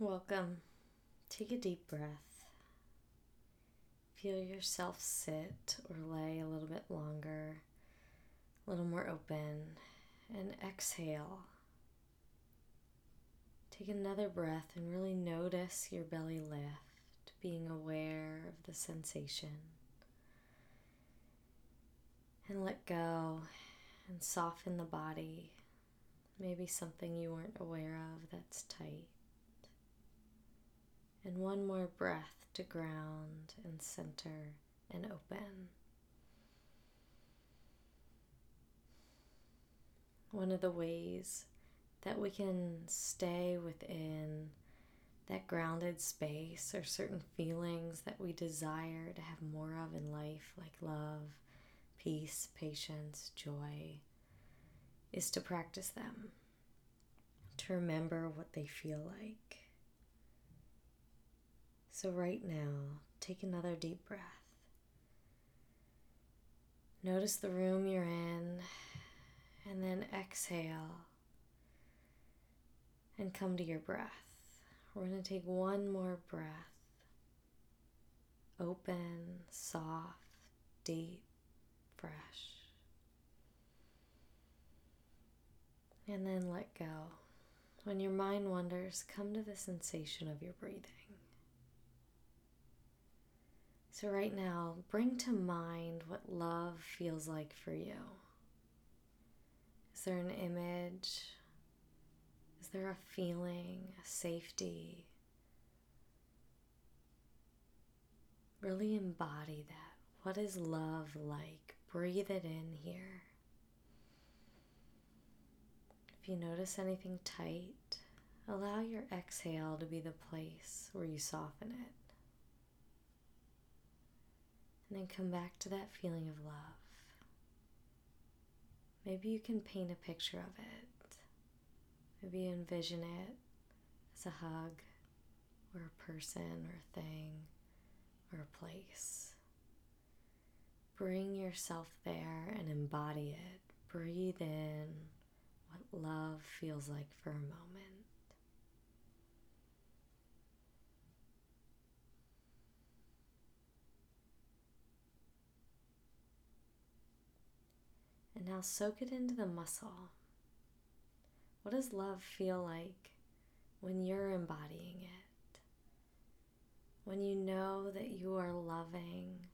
Welcome. Take a deep breath. Feel yourself sit or lay a little bit longer, a little more open, and exhale. Take another breath and really notice your belly lift, being aware of the sensation. And let go and soften the body. Maybe something you weren't aware of that's tight. And one more breath to ground and center and open. One of the ways that we can stay within that grounded space or certain feelings that we desire to have more of in life, like love, peace, patience, joy, is to practice them, to remember what they feel like. So, right now, take another deep breath. Notice the room you're in, and then exhale and come to your breath. We're going to take one more breath. Open, soft, deep, fresh. And then let go. When your mind wanders, come to the sensation of your breathing. So, right now, bring to mind what love feels like for you. Is there an image? Is there a feeling, a safety? Really embody that. What is love like? Breathe it in here. If you notice anything tight, allow your exhale to be the place where you soften it. And then come back to that feeling of love. Maybe you can paint a picture of it. Maybe envision it as a hug, or a person, or a thing, or a place. Bring yourself there and embody it. Breathe in what love feels like for a moment. Now soak it into the muscle. What does love feel like when you're embodying it? When you know that you are loving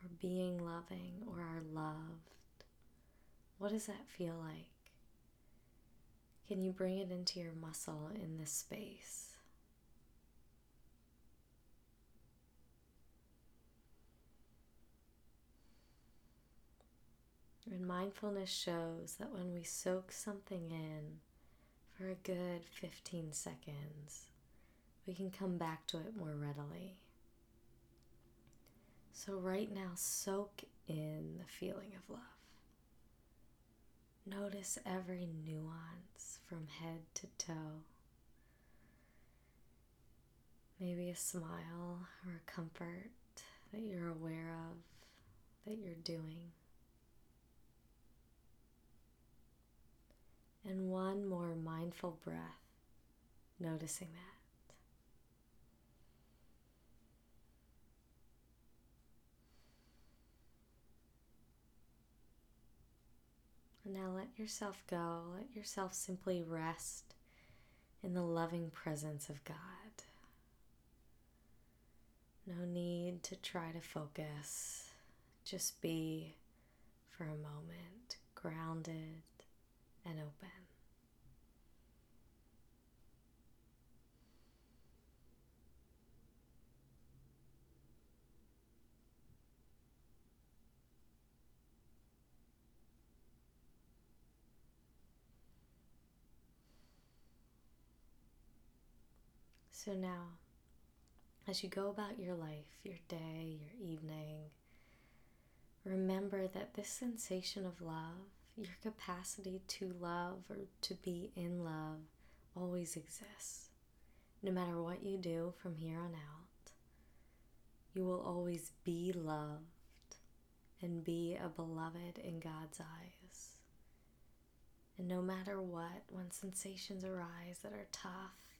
or being loving or are loved, what does that feel like? Can you bring it into your muscle in this space? And mindfulness shows that when we soak something in for a good 15 seconds, we can come back to it more readily. So, right now, soak in the feeling of love. Notice every nuance from head to toe. Maybe a smile or a comfort that you're aware of that you're doing. And one more mindful breath, noticing that. Now let yourself go. Let yourself simply rest in the loving presence of God. No need to try to focus. Just be for a moment grounded and open. So now, as you go about your life, your day, your evening, remember that this sensation of love your capacity to love or to be in love always exists. No matter what you do from here on out, you will always be loved and be a beloved in God's eyes. And no matter what, when sensations arise that are tough,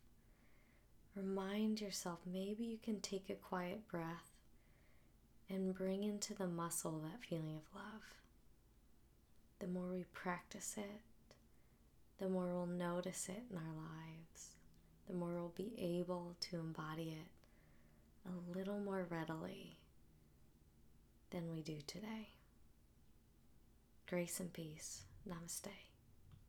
remind yourself maybe you can take a quiet breath and bring into the muscle that feeling of love. The more we practice it, the more we'll notice it in our lives, the more we'll be able to embody it a little more readily than we do today. Grace and peace. Namaste.